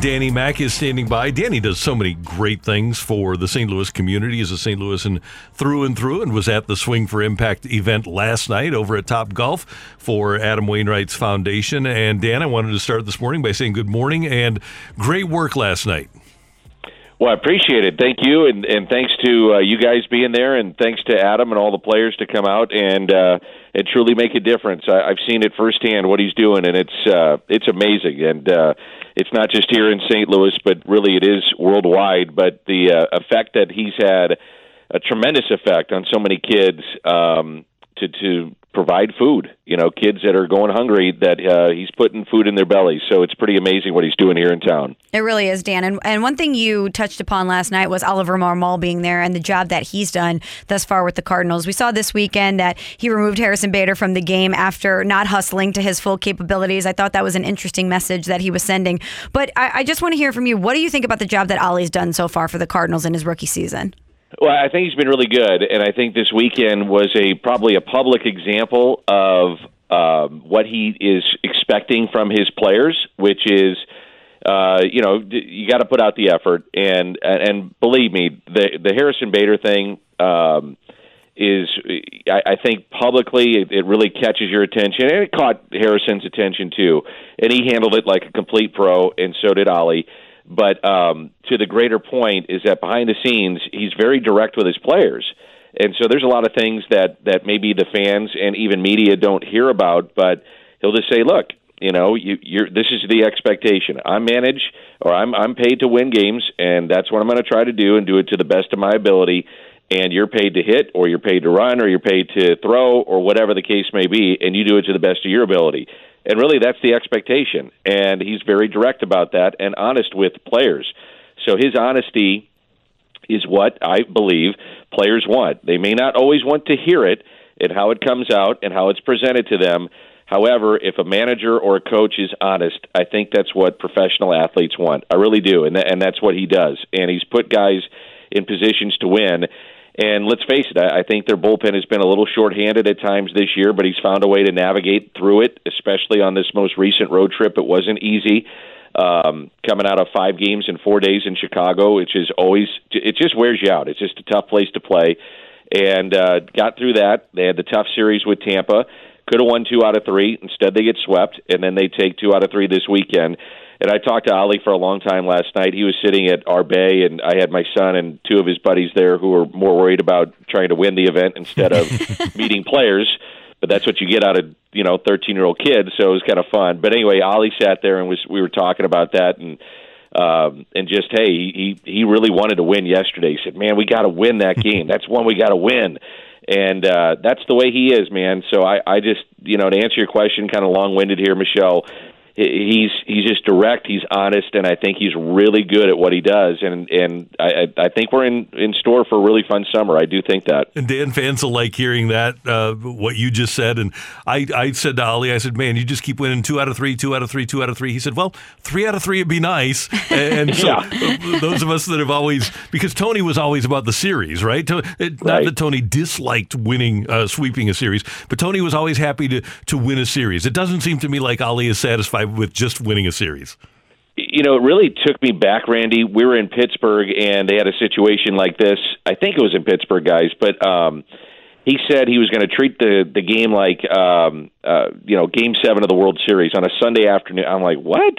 Danny Mac is standing by. Danny does so many great things for the St. Louis community as a St. Louisan through and through and was at the Swing for Impact event last night over at Top Golf for Adam Wainwright's foundation. And Dan, I wanted to start this morning by saying good morning and great work last night. Well, I appreciate it. Thank you, and and thanks to uh, you guys being there, and thanks to Adam and all the players to come out and uh, and truly make a difference. I, I've seen it firsthand what he's doing, and it's uh, it's amazing. And uh, it's not just here in St. Louis, but really it is worldwide. But the uh, effect that he's had, a tremendous effect on so many kids um, to to provide food. You know, kids that are going hungry, that uh, he's putting food in their bellies. So it's pretty amazing what he's doing here in town. It really is, Dan. And, and one thing you touched upon last night was Oliver Marmol being there and the job that he's done thus far with the Cardinals. We saw this weekend that he removed Harrison Bader from the game after not hustling to his full capabilities. I thought that was an interesting message that he was sending. But I, I just want to hear from you. What do you think about the job that Ollie's done so far for the Cardinals in his rookie season? Well, I think he's been really good, and I think this weekend was a probably a public example of um, what he is expecting from his players, which is, uh, you know, you got to put out the effort, and and believe me, the the Harrison Bader thing. Um, is I, I think publicly it, it really catches your attention, and it caught Harrison's attention too, and he handled it like a complete pro, and so did Ollie. But um, to the greater point is that behind the scenes, he's very direct with his players. And so there's a lot of things that, that maybe the fans and even media don't hear about, but he'll just say, look, you know, you, you're, this is the expectation. I manage, or I'm I'm paid to win games, and that's what I'm going to try to do, and do it to the best of my ability. And you're paid to hit, or you're paid to run, or you're paid to throw, or whatever the case may be, and you do it to the best of your ability. And really, that's the expectation. And he's very direct about that and honest with players. So his honesty is what I believe players want. They may not always want to hear it and how it comes out and how it's presented to them. However, if a manager or a coach is honest, I think that's what professional athletes want. I really do, and th- and that's what he does. And he's put guys in positions to win. And let's face it, I I think their bullpen has been a little shorthanded at times this year, but he's found a way to navigate through it, especially on this most recent road trip. It wasn't easy. Um, coming out of five games in four days in Chicago, which is always, it just wears you out. It's just a tough place to play. And uh, got through that. They had the tough series with Tampa. Could have won two out of three. Instead, they get swept, and then they take two out of three this weekend. And I talked to Ollie for a long time last night. He was sitting at our bay, and I had my son and two of his buddies there who were more worried about trying to win the event instead of meeting players. But that's what you get out of you know thirteen year old kids. So it was kind of fun. But anyway, Ollie sat there and was we were talking about that and um, and just hey, he he really wanted to win yesterday. He said, "Man, we got to win that game. That's one we got to win." And uh, that's the way he is, man. So I, I just, you know, to answer your question, kind of long winded here, Michelle he's he's just direct. He's honest, and I think he's really good at what he does. And and I I think we're in in store for a really fun summer. I do think that. And Dan fans will like hearing that uh, what you just said. And I I said to Ollie, I said, man, you just keep winning two out of three, two out of three, two out of three. He said, well, three out of three would be nice. And so yeah. those of us that have always because Tony was always about the series, right? Not right. that Tony disliked winning uh, sweeping a series, but Tony was always happy to to win a series. It doesn't seem to me like Ollie is satisfied with just winning a series? You know, it really took me back, Randy. We were in Pittsburgh, and they had a situation like this. I think it was in Pittsburgh, guys, but um, he said he was going to treat the the game like um, uh, you know Game Seven of the World Series on a Sunday afternoon. I'm like, what?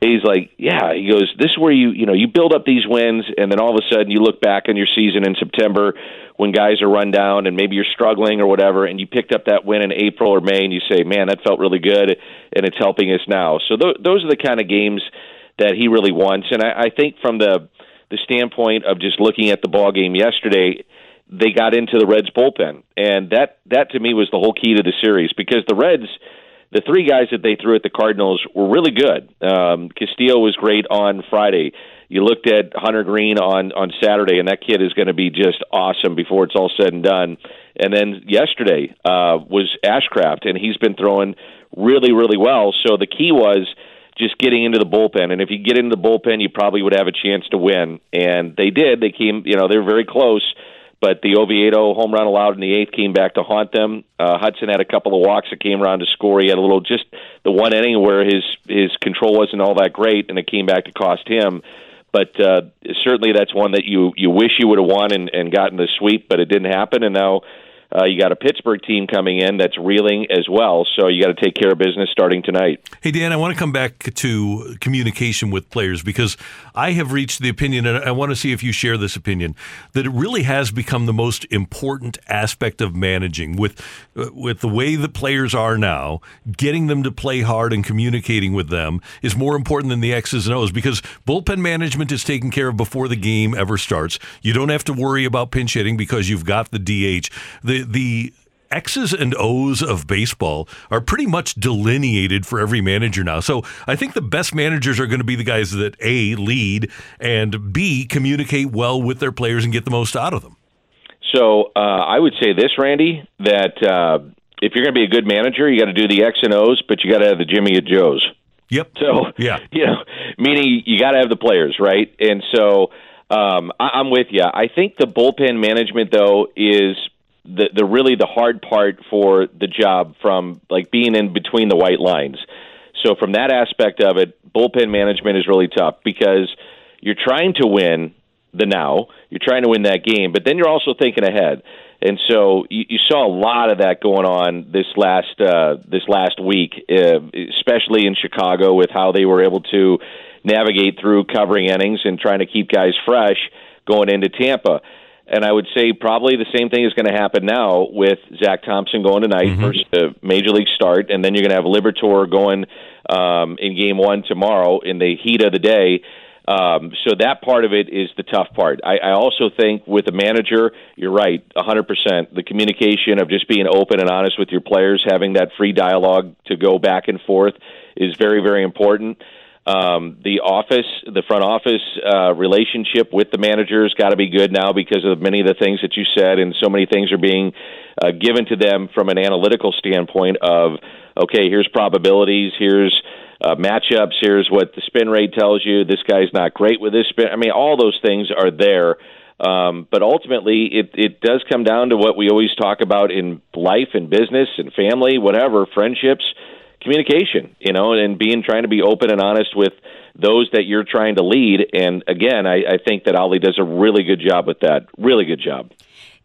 He's like, yeah. He goes, this is where you you know you build up these wins, and then all of a sudden you look back on your season in September when guys are run down and maybe you're struggling or whatever, and you picked up that win in April or May, and you say, man, that felt really good, and it's helping us now. So th- those are the kind of games that he really wants. And I, I think from the the standpoint of just looking at the ball game yesterday, they got into the Reds bullpen, and that that to me was the whole key to the series because the Reds. The three guys that they threw at the Cardinals were really good. Um, Castillo was great on Friday. You looked at Hunter Greene on on Saturday, and that kid is going to be just awesome before it's all said and done. And then yesterday uh, was Ashcraft, and he's been throwing really, really well. So the key was just getting into the bullpen. And if you get into the bullpen, you probably would have a chance to win. And they did. They came, you know, they were very close. But the Oviedo home run allowed in the eighth came back to haunt them. Uh, Hudson had a couple of walks that came around to score. He had a little just the one inning where his his control wasn't all that great, and it came back to cost him. But uh, certainly that's one that you you wish you would have won and, and gotten the sweep, but it didn't happen. And now uh, you got a Pittsburgh team coming in that's reeling as well, so you got to take care of business starting tonight. Hey, Dan, I want to come back to communication with players because I have reached the opinion, and I want to see if you share this opinion, that it really has become the most important aspect of managing with uh, with the way the players are now. Getting them to play hard and communicating with them is more important than the X's and O's because bullpen management is taken care of before the game ever starts. You don't have to worry about pinch hitting because you've got the DH. The the X's and O's of baseball are pretty much delineated for every manager now. So I think the best managers are going to be the guys that A, lead, and B, communicate well with their players and get the most out of them. So uh, I would say this, Randy, that uh, if you're going to be a good manager, you got to do the X and O's, but you got to have the Jimmy and Joe's. Yep. So yeah, you know, meaning you got to have the players, right? And so um, I, I'm with you. I think the bullpen management though is the the really the hard part for the job from like being in between the white lines. So from that aspect of it, bullpen management is really tough because you're trying to win the now, you're trying to win that game, but then you're also thinking ahead. And so you, you saw a lot of that going on this last uh, this last week, uh, especially in Chicago, with how they were able to navigate through covering innings and trying to keep guys fresh going into Tampa. And I would say probably the same thing is going to happen now with Zach Thompson going tonight, mm-hmm. first uh, major league start, and then you're going to have Liberatore going um, in game one tomorrow in the heat of the day. Um, so that part of it is the tough part. I, I also think with a manager, you're right, 100%. The communication of just being open and honest with your players, having that free dialogue to go back and forth is very, very important. Um, the office, the front office uh, relationship with the managers got to be good now because of many of the things that you said, and so many things are being uh, given to them from an analytical standpoint of, okay, here's probabilities, here's uh, matchups, here's what the spin rate tells you. This guy's not great with this spin. I mean, all those things are there. Um, but ultimately, it, it does come down to what we always talk about in life and business and family, whatever, friendships communication, you know, and being trying to be open and honest with those that you're trying to lead. And again, I, I think that Ollie does a really good job with that. Really good job.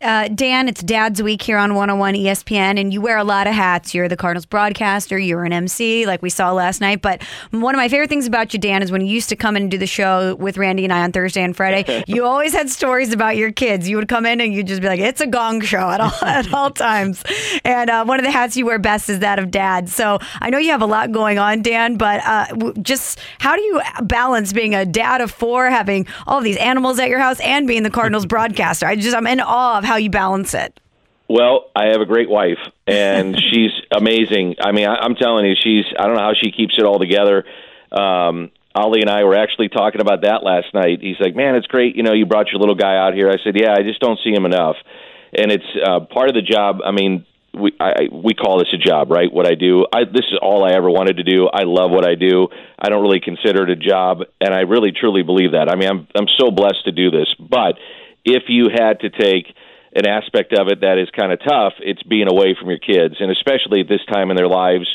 Uh, Dan, it's Dad's Week here on 101 ESPN, and you wear a lot of hats. You're the Cardinals broadcaster, you're an MC, like we saw last night. But one of my favorite things about you, Dan, is when you used to come in and do the show with Randy and I on Thursday and Friday, you always had stories about your kids. You would come in and you'd just be like, it's a gong show at all, at all times. And uh, one of the hats you wear best is that of dad. So I know you have a lot going on, Dan, but uh, just how do you balance being a dad of four, having all these animals at your house, and being the Cardinals broadcaster? I just, I'm in awe of how you balance it. Well, I have a great wife, and she's amazing. I mean, I, am telling you, she's. I don't know how she keeps it all together. Um, Ollie and I were actually talking about that last night. He's like, "Man, it's great. You know, you brought your little guy out here." I said, "Yeah, I just don't see him enough." And it's uh, part of the job. I mean, we I, we call this a job, right? What I do. I, this is all I ever wanted to do. I love what I do. I don't really consider it a job, and I really truly believe that. I mean, I'm I'm so blessed to do this. But if you had to take an aspect of it that is kind of tough. It's being away from your kids, and especially at this time in their lives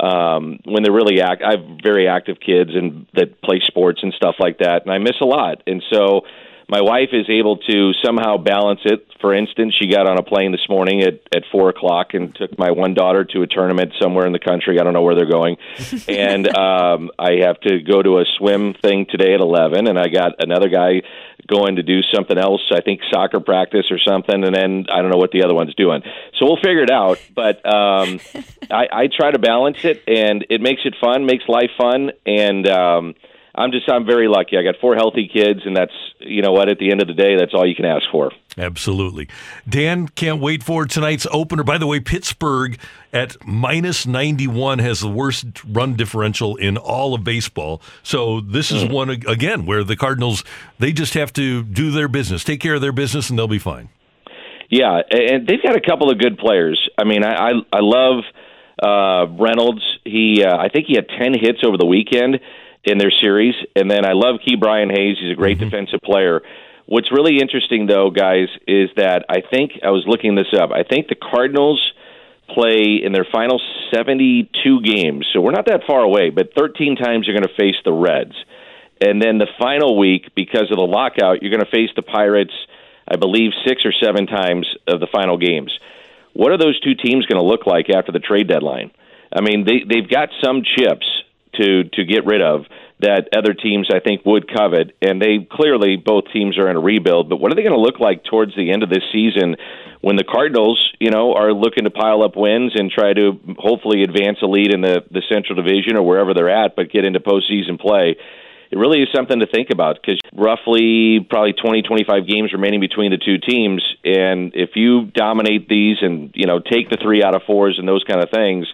um, when they're really act. I have very active kids and that play sports and stuff like that, and I miss a lot. And so my wife is able to somehow balance it. For instance, she got on a plane this morning at at four o'clock and took my one daughter to a tournament somewhere in the country. I don't know where they're going, and um, I have to go to a swim thing today at eleven, and I got another guy going to do something else. I think soccer practice or something, and then I don't know what the other one's doing. So we'll figure it out. But um, I, I try to balance it, and it makes it fun, makes life fun, and um, I'm just I'm very lucky. I got four healthy kids, and that's you know what. At the end of the day, that's all you can ask for. Absolutely, Dan. Can't wait for tonight's opener. By the way, Pittsburgh at minus 91 has the worst run differential in all of baseball. So this is mm. one again where the Cardinals they just have to do their business, take care of their business, and they'll be fine. Yeah, and they've got a couple of good players. I mean, I I, I love uh, Reynolds. He uh, I think he had ten hits over the weekend in their series. And then I love Ke'Bryan Hayes. He's a great mm-hmm. defensive player. What's really interesting, though, guys, is that I think I was looking this up. I think the Cardinals play in their final 72 games. So we're not that far away, but 13 times you're going to face the Reds. And then the final week, because of the lockout, you're going to face the Pirates, I believe, six or seven times of the final games. What are those two teams going to look like after the trade deadline? I mean, they, they've got some chips to to get rid of that other teams I think would covet. And they clearly both teams are in a rebuild. But what are they going to look like towards the end of this season when the Cardinals, you know, are looking to pile up wins and try to hopefully advance a lead in the the Central Division or wherever they're at, but get into postseason play? It really is something to think about because roughly probably 20, 25 games remaining between the two teams. And if you dominate these and, you know, take the three out of fours and those kind of things,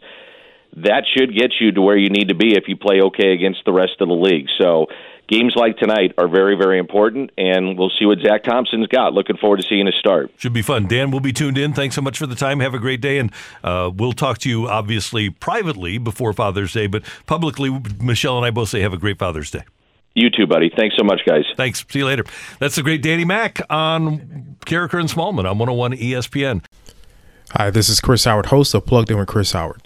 that should get you to where you need to be if you play okay against the rest of the league. So games like tonight are very, very important, and we'll see what Zach Thompson's got. Looking forward to seeing his start. Should be fun. Dan, we'll be tuned in. Thanks so much for the time. Have a great day, and uh, we'll talk to you obviously privately before Father's Day, but publicly, Michelle and I both say have a great Father's Day. You too, buddy. Thanks so much, guys. Thanks. See you later. That's the great Danny Mac on Karraker and Smallmon on 101 ESPN. Hi, this is Chris Howard, host of Plugged In with Chris Howard.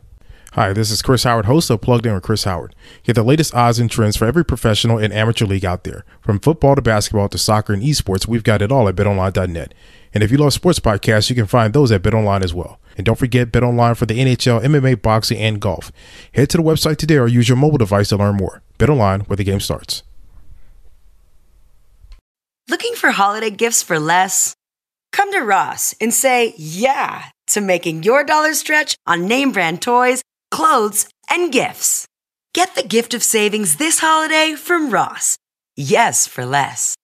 Hi, this is Chris Howard, host of Plugged In with Chris Howard. Get the latest odds and trends for every professional and amateur league out there. From football to basketball to soccer and esports, we've got it all at betonline.net. And if you love sports podcasts, you can find those at BetOnline as well. And don't forget BetOnline for the NHL, MMA, boxing, and golf. Head to the website today or use your mobile device to learn more. BetOnline, where the game starts. Looking for holiday gifts for less? Come to Ross and say yeah to making your dollar stretch on name brand toys, clothes, and gifts. Get the gift of savings this holiday from Ross. Yes, for less.